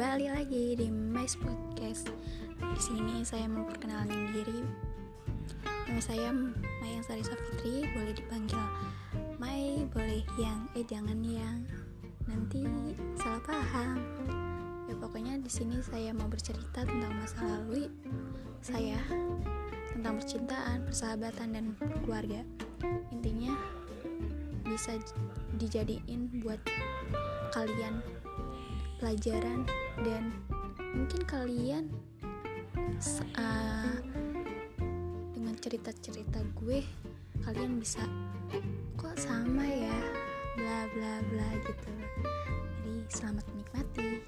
Fitris Podcast. Di sini saya mau perkenalkan diri. Nama saya Mayang Sari Safitri, boleh dipanggil Mai, boleh yang, eh jangan yang nanti salah paham. Ya pokoknya di sini saya mau bercerita tentang masa lalu saya tentang percintaan, persahabatan dan keluarga. Intinya bisa dijadiin buat kalian pelajaran dan mungkin kalian uh, dengan cerita-cerita gue kalian bisa kok sama ya? Bla bla bla gitu. Jadi selamat menikmati